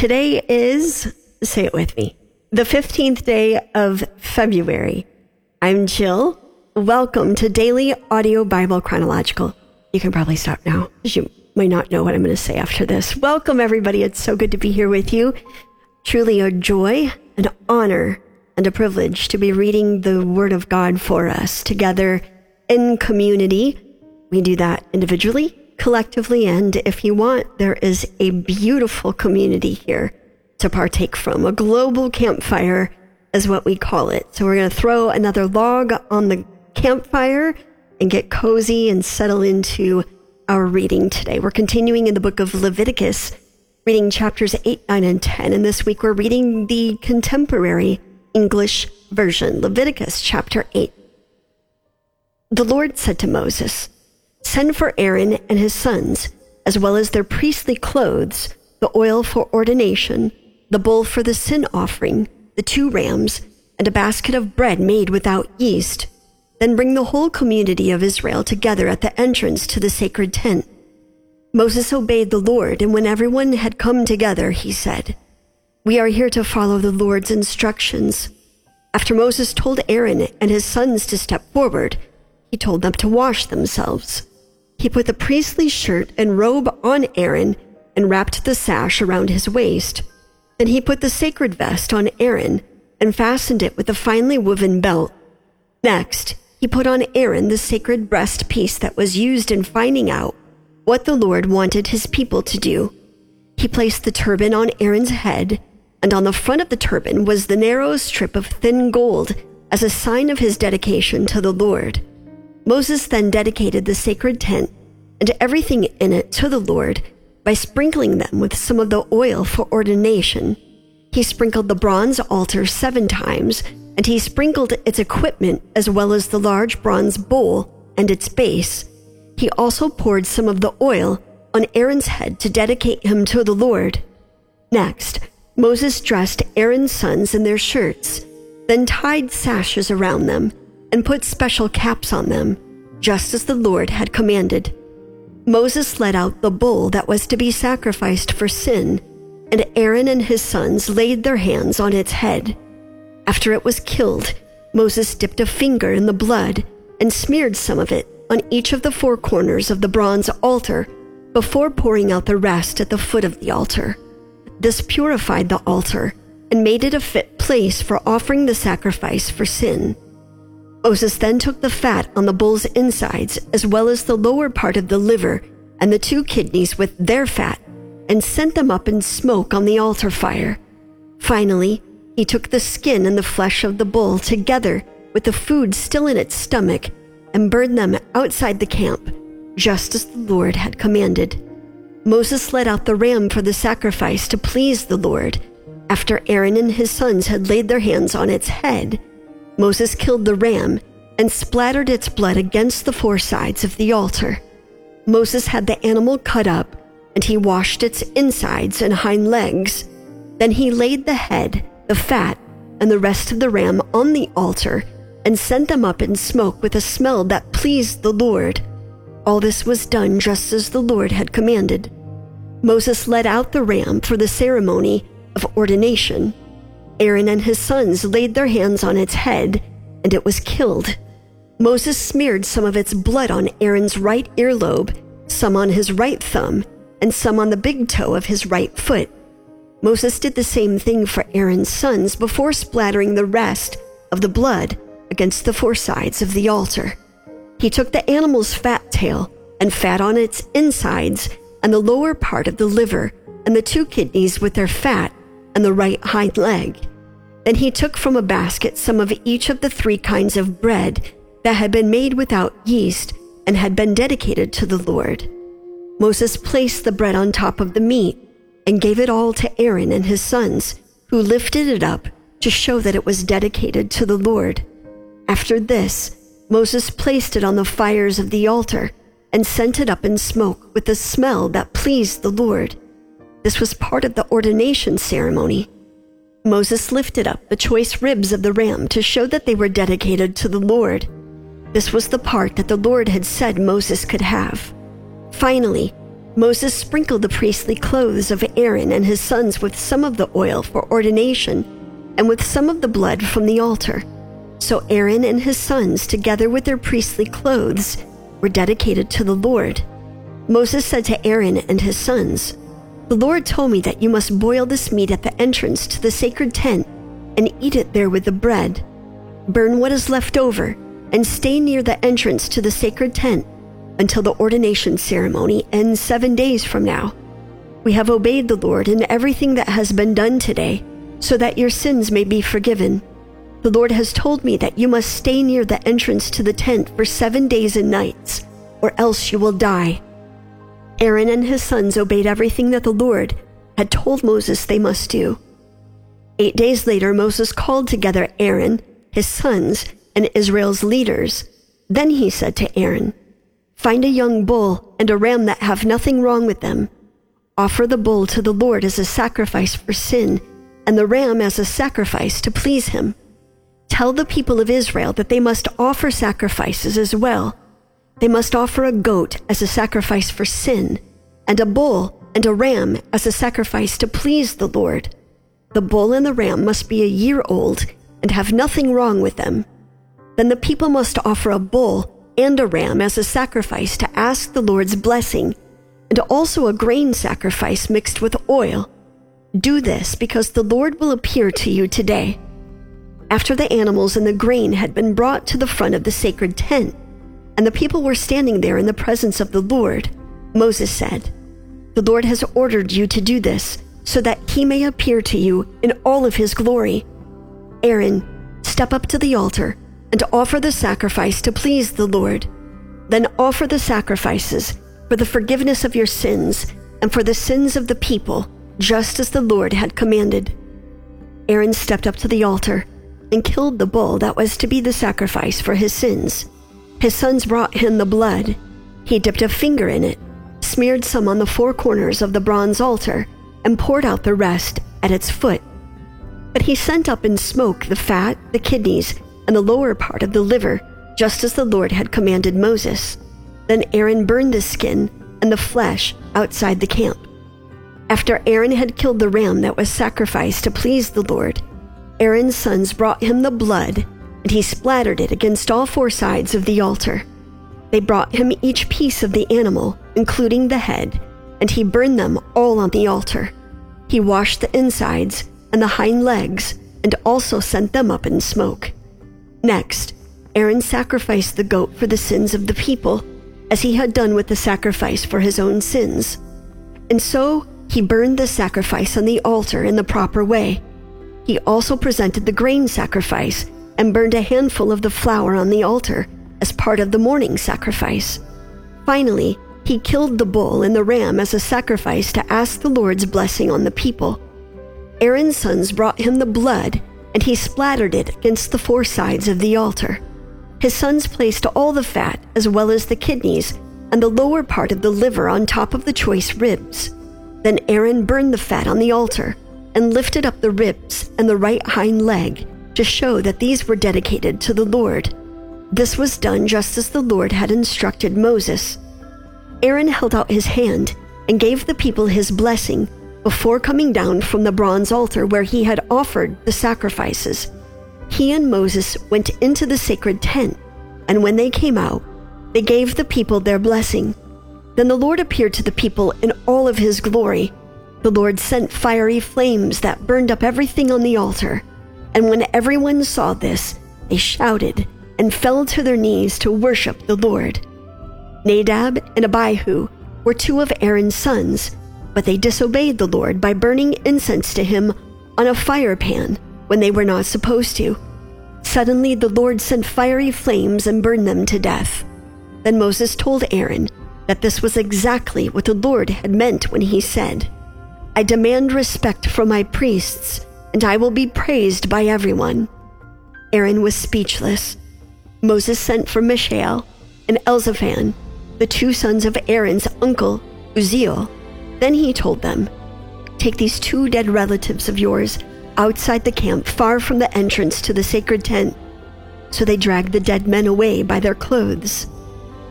Today is, say it with me, the 15th day of February. I'm Jill. Welcome to Daily Audio Bible Chronological. You can probably stop now because you might not know what I'm going to say after this. Welcome, everybody. It's so good to be here with you. Truly a joy, an honor, and a privilege to be reading the Word of God for us together in community. We do that individually, collectively, and if you want, there is a beautiful community here to partake from. A global campfire is what we call it. So we're going to throw another log on the campfire and get cozy and settle into our reading today. We're continuing in the book of Leviticus, reading chapters 8, 9, and 10. And this week we're reading the contemporary English version, Leviticus chapter 8. The Lord said to Moses, Send for Aaron and his sons, as well as their priestly clothes, the oil for ordination, the bull for the sin offering, the two rams, and a basket of bread made without yeast. Then bring the whole community of Israel together at the entrance to the sacred tent. Moses obeyed the Lord, and when everyone had come together, he said, We are here to follow the Lord's instructions. After Moses told Aaron and his sons to step forward, he told them to wash themselves. He put the priestly shirt and robe on Aaron and wrapped the sash around his waist. Then he put the sacred vest on Aaron and fastened it with a finely woven belt. Next, he put on Aaron the sacred breast piece that was used in finding out what the Lord wanted his people to do. He placed the turban on Aaron's head, and on the front of the turban was the narrow strip of thin gold as a sign of his dedication to the Lord. Moses then dedicated the sacred tent and everything in it to the Lord by sprinkling them with some of the oil for ordination. He sprinkled the bronze altar seven times, and he sprinkled its equipment as well as the large bronze bowl and its base. He also poured some of the oil on Aaron's head to dedicate him to the Lord. Next, Moses dressed Aaron's sons in their shirts, then tied sashes around them and put special caps on them, just as the Lord had commanded. Moses led out the bull that was to be sacrificed for sin, and Aaron and his sons laid their hands on its head. After it was killed, Moses dipped a finger in the blood and smeared some of it on each of the four corners of the bronze altar before pouring out the rest at the foot of the altar. This purified the altar and made it a fit place for offering the sacrifice for sin. Moses then took the fat on the bull's insides, as well as the lower part of the liver and the two kidneys with their fat, and sent them up in smoke on the altar fire. Finally, he took the skin and the flesh of the bull together with the food still in its stomach and burned them outside the camp, just as the Lord had commanded. Moses led out the ram for the sacrifice to please the Lord. After Aaron and his sons had laid their hands on its head, Moses killed the ram and splattered its blood against the four sides of the altar. Moses had the animal cut up and he washed its insides and hind legs. Then he laid the head, the fat, and the rest of the ram on the altar and sent them up in smoke with a smell that pleased the Lord. All this was done just as the Lord had commanded. Moses led out the ram for the ceremony of ordination. Aaron and his sons laid their hands on its head, and it was killed. Moses smeared some of its blood on Aaron's right earlobe, some on his right thumb, and some on the big toe of his right foot. Moses did the same thing for Aaron's sons before splattering the rest of the blood against the four sides of the altar. He took the animal's fat tail and fat on its insides and the lower part of the liver and the two kidneys with their fat and the right hind leg. Then he took from a basket some of each of the three kinds of bread that had been made without yeast and had been dedicated to the Lord. Moses placed the bread on top of the meat and gave it all to Aaron and his sons, who lifted it up to show that it was dedicated to the Lord. After this, Moses placed it on the fires of the altar and sent it up in smoke with a smell that pleased the Lord. This was part of the ordination ceremony Moses lifted up the choice ribs of the ram to show that they were dedicated to the Lord. This was the part that the Lord had said Moses could have. Finally, Moses sprinkled the priestly clothes of Aaron and his sons with some of the oil for ordination and with some of the blood from the altar. So Aaron and his sons, together with their priestly clothes, were dedicated to the Lord. Moses said to Aaron and his sons, The Lord told me that you must boil this meat at the entrance to the sacred tent and eat it there with the bread. Burn what is left over and stay near the entrance to the sacred tent until the ordination ceremony ends seven days from now. We have obeyed the Lord in everything that has been done today, so that your sins may be forgiven. The Lord has told me that you must stay near the entrance to the tent for seven days and nights, or else you will die. Aaron and his sons obeyed everything that the Lord had told Moses they must do. Eight days later, Moses called together Aaron, his sons, and Israel's leaders. Then he said to Aaron, Find a young bull and a ram that have nothing wrong with them. Offer the bull to the Lord as a sacrifice for sin, and the ram as a sacrifice to please him. Tell the people of Israel that they must offer sacrifices as well. They must offer a goat as a sacrifice for sin, and a bull and a ram as a sacrifice to please the Lord. The bull and the ram must be a year old and have nothing wrong with them. Then the people must offer a bull and a ram as a sacrifice to ask the Lord's blessing, and also a grain sacrifice mixed with oil. Do this because the Lord will appear to you today. After the animals and the grain had been brought to the front of the sacred tent, and the people were standing there in the presence of the Lord, Moses said, The Lord has ordered you to do this so that he may appear to you in all of his glory. Aaron, step up to the altar and offer the sacrifice to please the Lord. Then offer the sacrifices for the forgiveness of your sins and for the sins of the people, just as the Lord had commanded. Aaron stepped up to the altar and killed the bull that was to be the sacrifice for his sins. His sons brought him the blood. He dipped a finger in it, smeared some on the four corners of the bronze altar, and poured out the rest at its foot. But he sent up in smoke the fat, the kidneys, and the lower part of the liver, just as the Lord had commanded Moses. Then Aaron burned the skin and the flesh outside the camp. After Aaron had killed the ram that was sacrificed to please the Lord, Aaron's sons brought him the blood, and he splattered it against all four sides of the altar. They brought him each piece of the animal, including the head, and he burned them all on the altar. He washed the insides and the hind legs, and also sent them up in smoke. Next, Aaron sacrificed the goat for the sins of the people, as he had done with the sacrifice for his own sins. And so he burned the sacrifice on the altar in the proper way. He also presented the grain sacrifice and burned a handful of the flour on the altar as part of the morning sacrifice. Finally, he killed the bull and the ram as a sacrifice to ask the Lord's blessing on the people. Aaron's sons brought him the blood and he splattered it against the four sides of the altar. His sons placed all the fat, as well as the kidneys, and the lower part of the liver on top of the choice ribs. Then Aaron burned the fat on the altar and lifted up the ribs and the right hind leg to show that these were dedicated to the Lord. This was done just as the Lord had instructed Moses. Aaron held out his hand and gave the people his blessing before coming down from the bronze altar where he had offered the sacrifices, he and Moses went into the sacred tent, and when they came out, they gave the people their blessing. Then the Lord appeared to the people in all of his glory. The Lord sent fiery flames that burned up everything on the altar. And when everyone saw this, they shouted and fell to their knees to worship the Lord. Nadab and Abihu were two of Aaron's sons but they disobeyed the Lord by burning incense to him on a fire pan when they were not supposed to. Suddenly the Lord sent fiery flames and burned them to death. Then Moses told Aaron that this was exactly what the Lord had meant when he said, I demand respect from my priests, and I will be praised by everyone. Aaron was speechless. Moses sent for Mishael and Elzaphan, the two sons of Aaron's uncle, Uzziel, then he told them, Take these two dead relatives of yours outside the camp, far from the entrance to the sacred tent. So they dragged the dead men away by their clothes.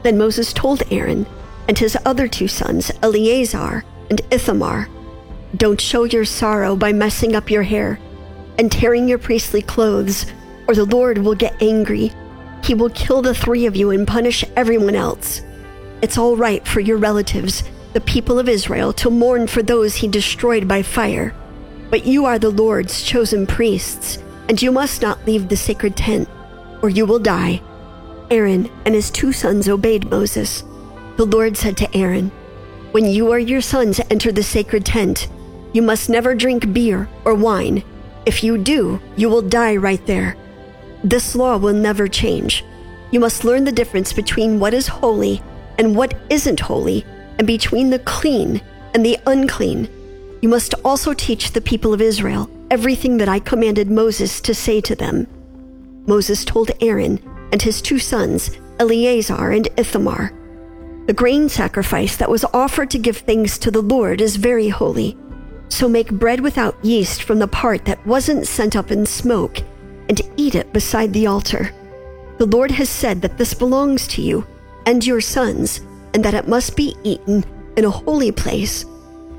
Then Moses told Aaron and his other two sons, Eleazar and Ithamar. Don't show your sorrow by messing up your hair and tearing your priestly clothes, or the Lord will get angry. He will kill the three of you and punish everyone else. It's all right for your relatives, the people of Israel, to mourn for those he destroyed by fire. But you are the Lord's chosen priests, and you must not leave the sacred tent, or you will die. Aaron and his two sons obeyed Moses. The Lord said to Aaron, When you or your sons enter the sacred tent, you must never drink beer or wine. If you do, you will die right there. This law will never change. You must learn the difference between what is holy and what isn't holy, and between the clean and the unclean. You must also teach the people of Israel everything that I commanded Moses to say to them. Moses told Aaron and his two sons, Eleazar and Ithamar, The grain sacrifice that was offered to give thanks to the Lord is very holy. So make bread without yeast from the part that wasn't sent up in smoke, and eat it beside the altar. The Lord has said that this belongs to you and your sons, and that it must be eaten in a holy place.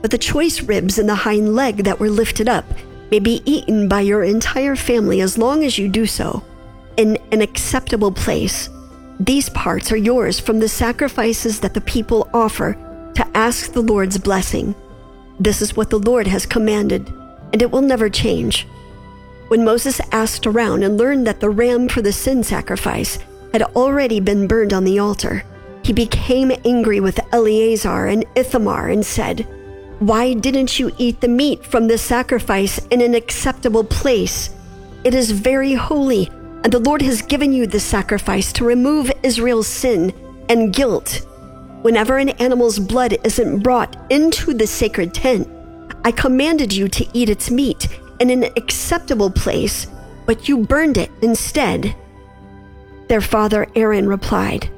But the choice ribs and the hind leg that were lifted up may be eaten by your entire family as long as you do so in an acceptable place. These parts are yours from the sacrifices that the people offer to ask the Lord's blessing. This is what the Lord has commanded, and it will never change. When Moses asked around and learned that the ram for the sin sacrifice had already been burned on the altar, he became angry with Eleazar and Ithamar and said, Why didn't you eat the meat from this sacrifice in an acceptable place? It is very holy, and the Lord has given you the sacrifice to remove Israel's sin and guilt Whenever an animal's blood isn't brought into the sacred tent, I commanded you to eat its meat in an acceptable place, but you burned it instead. Their father Aaron replied,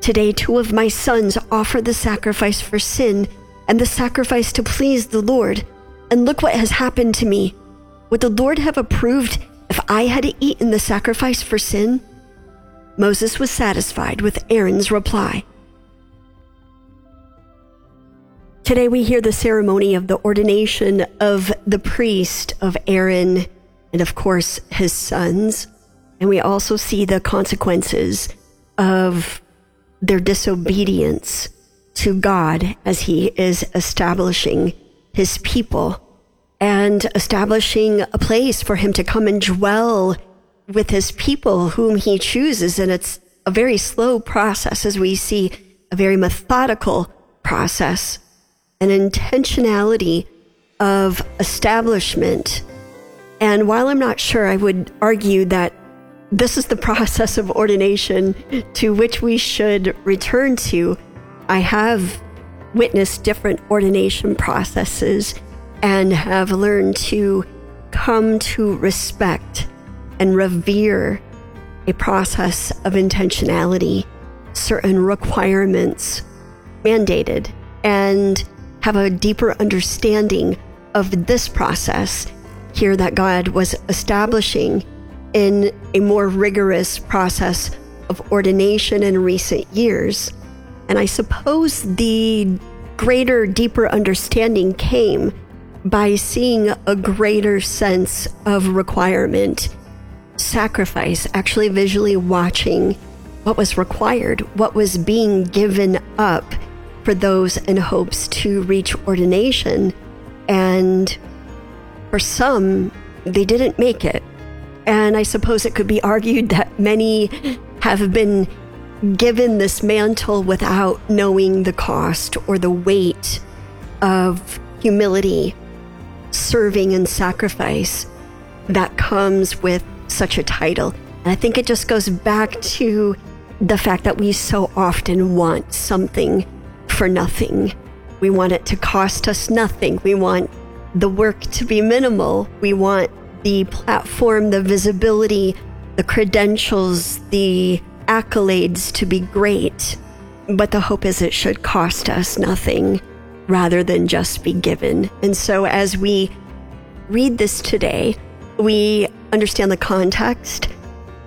Today, two of my sons offer the sacrifice for sin and the sacrifice to please the Lord. And look what has happened to me. Would the Lord have approved if I had eaten the sacrifice for sin? Moses was satisfied with Aaron's reply. Today we hear the ceremony of the ordination of the priest of Aaron and, of course, his sons. And we also see the consequences of their disobedience to God as he is establishing his people and establishing a place for him to come and dwell with his people whom he chooses. And it's a very slow process as we see a very methodical process an intentionality of establishment. And while I'm not sure, I would argue that this is the process of ordination to which we should return to. I have witnessed different ordination processes and have learned to come to respect and revere a process of intentionality, certain requirements mandated, and have a deeper understanding of this process here that God was establishing in a more rigorous process of ordination in recent years. And I suppose the greater, deeper understanding came by seeing a greater sense of requirement, sacrifice, actually visually watching what was required, what was being given up for those in hopes to reach ordination. And for some, they didn't make it. And I suppose it could be argued that many have been given this mantle without knowing the cost or the weight of humility, serving, and sacrifice that comes with such a title. And I think it just goes back to the fact that we so often want something for nothing. We want it to cost us nothing. We want the work to be minimal. We want the platform, the visibility, the credentials, the accolades to be great. But the hope is it should cost us nothing rather than just be given. And so as we read this today, we understand the context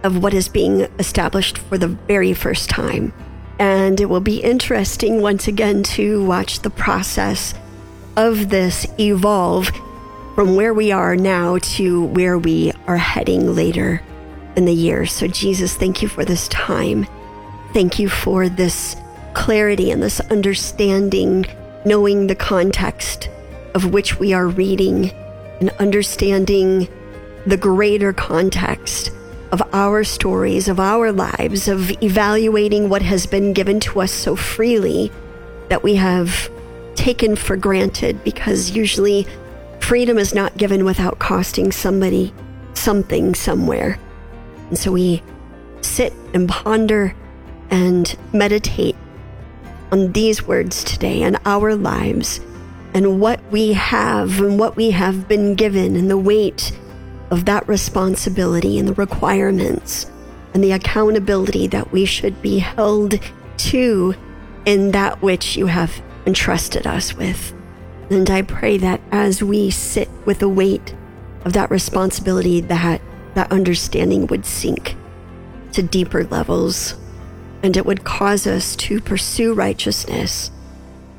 of what is being established for the very first time And it will be interesting once again to watch the process of this evolve from where we are now to where we are heading later in the year. So, Jesus, thank you for this time. Thank you for this clarity and this understanding, knowing the context of which we are reading and understanding the greater context of our stories, of our lives, of evaluating what has been given to us so freely that we have taken for granted because usually freedom is not given without costing somebody something somewhere. And so we sit and ponder and meditate on these words today and our lives and what we have and what we have been given and the weight of that responsibility and the requirements and the accountability that we should be held to in that which you have entrusted us with. And I pray that as we sit with the weight of that responsibility, that that understanding would sink to deeper levels and it would cause us to pursue righteousness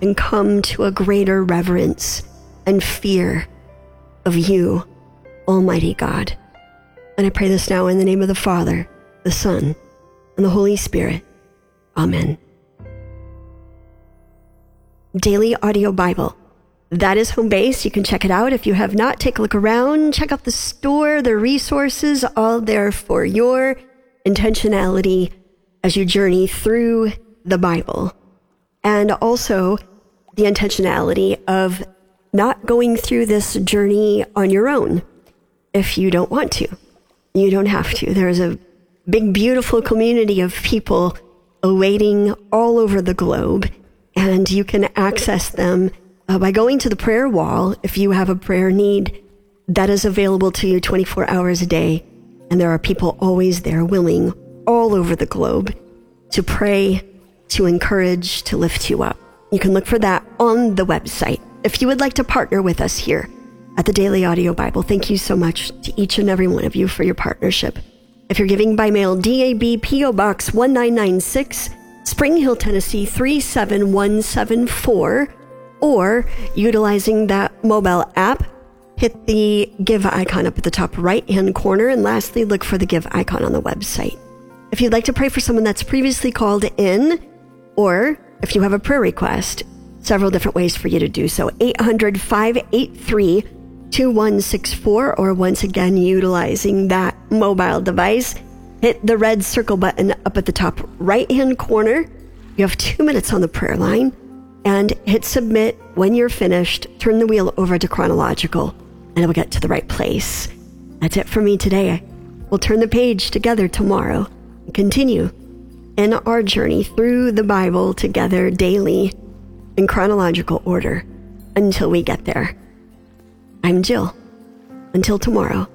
and come to a greater reverence and fear of you, Almighty God. And I pray this now in the name of the Father, the Son, and the Holy Spirit. Amen. Daily Audio Bible. That is home base. You can check it out. If you have not, take a look around, check out the store, the resources, all there for your intentionality as you journey through the Bible. And also the intentionality of not going through this journey on your own if you don't want to. You don't have to. There's a big, beautiful community of people awaiting all over the globe, and you can access them uh, by going to the prayer wall if you have a prayer need that is available to you 24 hours a day. And there are people always there willing all over the globe to pray, to encourage, to lift you up. You can look for that on the website. If you would like to partner with us here at the Daily Audio Bible, thank you so much to each and every one of you for your partnership. If you're giving by mail, DAB PO Box 1996, Spring Hill, Tennessee 37174, or utilizing that mobile app, hit the give icon up at the top right hand corner. And lastly, look for the give icon on the website. If you'd like to pray for someone that's previously called in, or if you have a prayer request, several different ways for you to do so 800 583 2164, or once again, utilizing that mobile device, hit the red circle button up at the top right hand corner. You have two minutes on the prayer line and hit submit when you're finished. Turn the wheel over to chronological and it will get to the right place. That's it for me today. We'll turn the page together tomorrow and continue in our journey through the Bible together daily in chronological order until we get there. I'm Jill. Until tomorrow,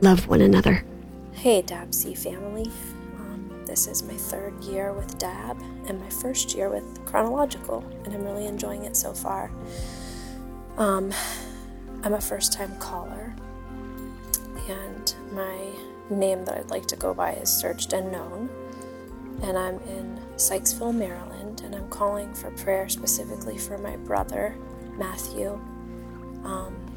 love one another. Hey, DABC family. Um, this is my third year with DAB and my first year with Chronological, and I'm really enjoying it so far. Um, I'm a first time caller, and my name that I'd like to go by is Searched and Known. And I'm in Sykesville, Maryland, and I'm calling for prayer specifically for my brother, Matthew. Um,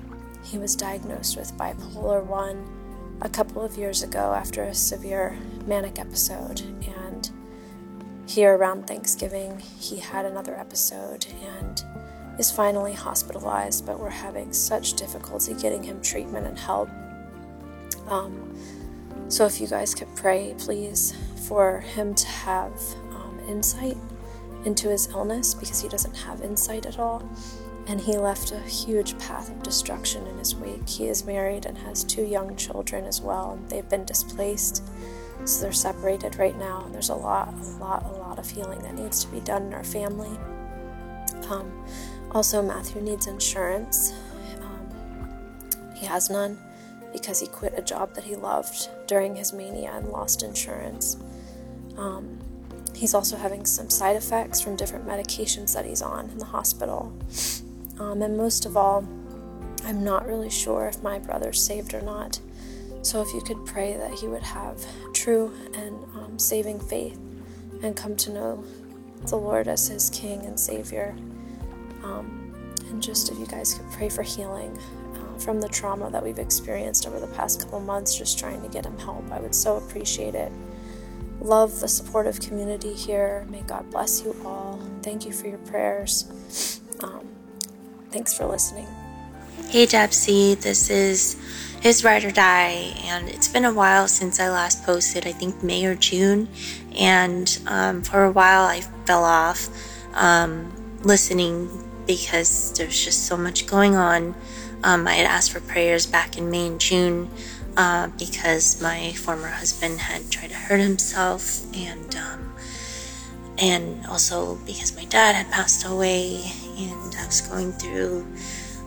he was diagnosed with bipolar 1 a couple of years ago after a severe manic episode. And here around Thanksgiving, he had another episode and is finally hospitalized, but we're having such difficulty getting him treatment and help. Um, so, if you guys could pray, please, for him to have um, insight into his illness because he doesn't have insight at all. And he left a huge path of destruction in his wake. He is married and has two young children as well. They've been displaced, so they're separated right now. And there's a lot, a lot, a lot of healing that needs to be done in our family. Um, also, Matthew needs insurance. Um, he has none because he quit a job that he loved during his mania and lost insurance. Um, he's also having some side effects from different medications that he's on in the hospital. Um, and most of all, I'm not really sure if my brother's saved or not. So if you could pray that he would have true and um, saving faith and come to know the Lord as his King and Savior. Um, and just if you guys could pray for healing uh, from the trauma that we've experienced over the past couple months, just trying to get him help, I would so appreciate it. Love the supportive community here. May God bless you all. Thank you for your prayers. Thanks for listening. Hey Debsy, this is His Ride or Die, and it's been a while since I last posted, I think May or June, and um, for a while I fell off um, listening because there's just so much going on. Um, I had asked for prayers back in May and June uh, because my former husband had tried to hurt himself, and um, and also because my dad had passed away, and I was going through,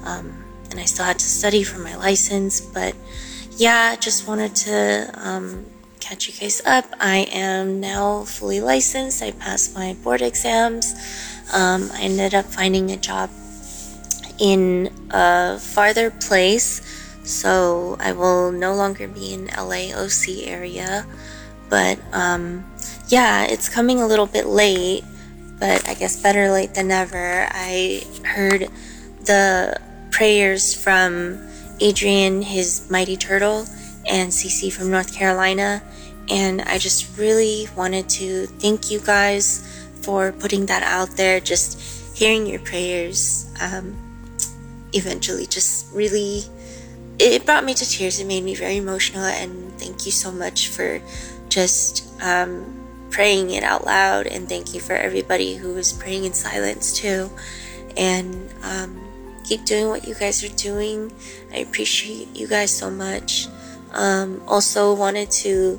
um, and I still had to study for my license. But yeah, just wanted to um, catch you guys up. I am now fully licensed. I passed my board exams. Um, I ended up finding a job in a farther place, so I will no longer be in LAOC area. But um, yeah, it's coming a little bit late, but I guess better late than never. I heard the prayers from Adrian, his mighty turtle, and Cece from North Carolina, and I just really wanted to thank you guys for putting that out there. Just hearing your prayers um, eventually just really it brought me to tears. It made me very emotional, and thank you so much for just um, praying it out loud. And thank you for everybody who was praying in silence too. And um, keep doing what you guys are doing. I appreciate you guys so much. Um, also, wanted to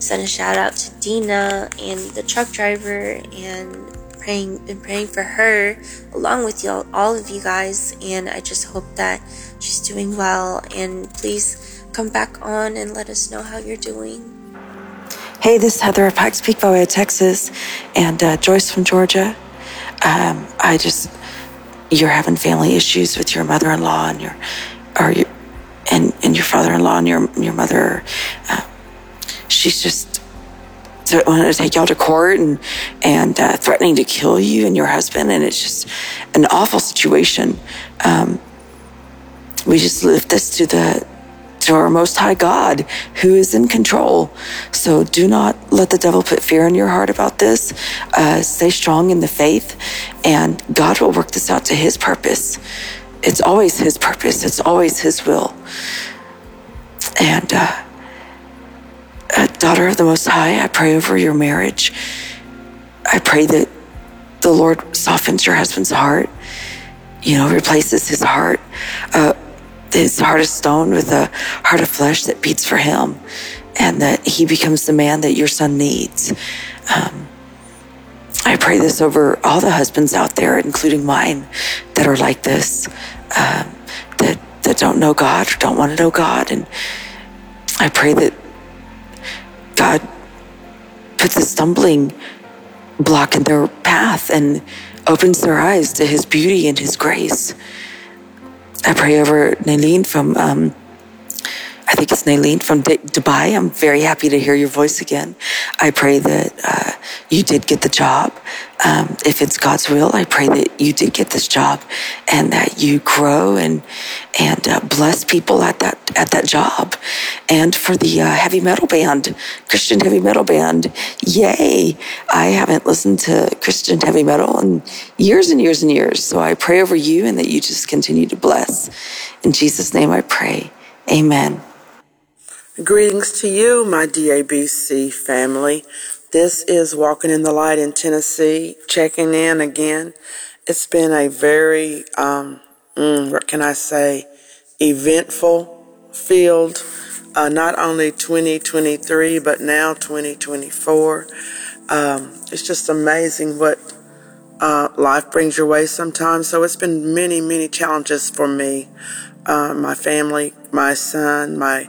send a shout out to Dina and the truck driver and praying been praying for her along with y'all all of you guys and I just hope that she's doing well and please come back on and let us know how you're doing. Hey, this is Heather of Pikes Peak, Vallejo, Texas, and uh, Joyce from Georgia. Um, I just, you're having family issues with your mother-in-law and your, or your, and, and your father-in-law and your your mother. Uh, she's just wanting to take y'all to court and and uh, threatening to kill you and your husband, and it's just an awful situation. Um, we just lift this to the to our Most High God, who is in control. So do not let the devil put fear in your heart about this. Uh, stay strong in the faith, and God will work this out to His purpose. It's always His purpose. It's always His will. And. Uh, uh, daughter of the Most High, I pray over your marriage. I pray that the Lord softens your husband's heart, you know, replaces his heart, uh, his heart of stone with a heart of flesh that beats for him, and that he becomes the man that your son needs. Um, I pray this over all the husbands out there, including mine, that are like this, um, that that don't know God, or don't want to know God, and I pray that God puts a stumbling block in their path and opens their eyes to his beauty and his grace. I pray over Naleen from, um, I think it's Naleen from D- Dubai. I'm very happy to hear your voice again. I pray that uh, you did get the job. Um, if it's God's will, I pray that you did get this job and that you grow and and uh, bless people at that at that job. And for the uh, heavy metal band, Christian heavy metal band, yay! I haven't listened to Christian heavy metal in years and years and years. So I pray over you and that you just continue to bless. In Jesus' name, I pray. Amen. Greetings to you, my DABC family. This is Walking in the Light in Tennessee, checking in again. It's been a very, um, mm, what can I say, eventful field, uh, not only 2023, but now 2024. Um, it's just amazing what uh, life brings your way sometimes. So it's been many, many challenges for me, uh, my family, my son, my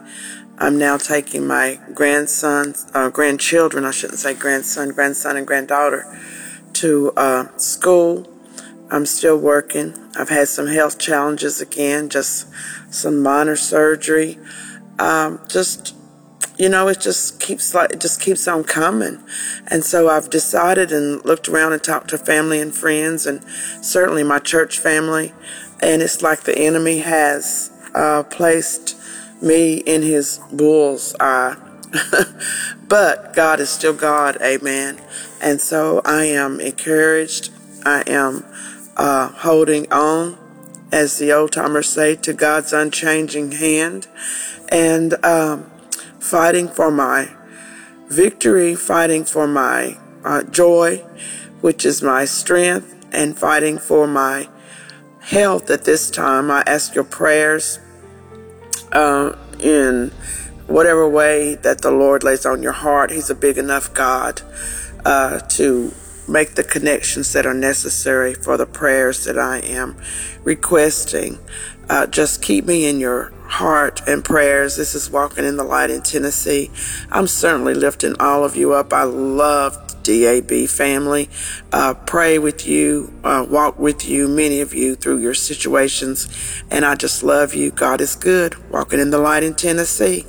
I'm now taking my grandsons, uh, grandchildren, I shouldn't say grandson, grandson, and granddaughter to uh, school. I'm still working. I've had some health challenges again, just some minor surgery. Um, just you know, it just keeps like it just keeps on coming. And so I've decided and looked around and talked to family and friends and certainly my church family. And it's like the enemy has uh, placed me in his bull's eye. but God is still God, amen. And so I am encouraged. I am uh, holding on, as the old timers say, to God's unchanging hand. And um, fighting for my victory, fighting for my uh, joy, which is my strength, and fighting for my health at this time. I ask your prayers uh, in whatever way that the Lord lays on your heart. He's a big enough God uh, to make the connections that are necessary for the prayers that I am requesting. Uh, just keep me in your heart and prayers. This is Walking in the Light in Tennessee. I'm certainly lifting all of you up. I love DAB family. Uh, pray with you, uh, walk with you, many of you through your situations. And I just love you. God is good. Walking in the Light in Tennessee.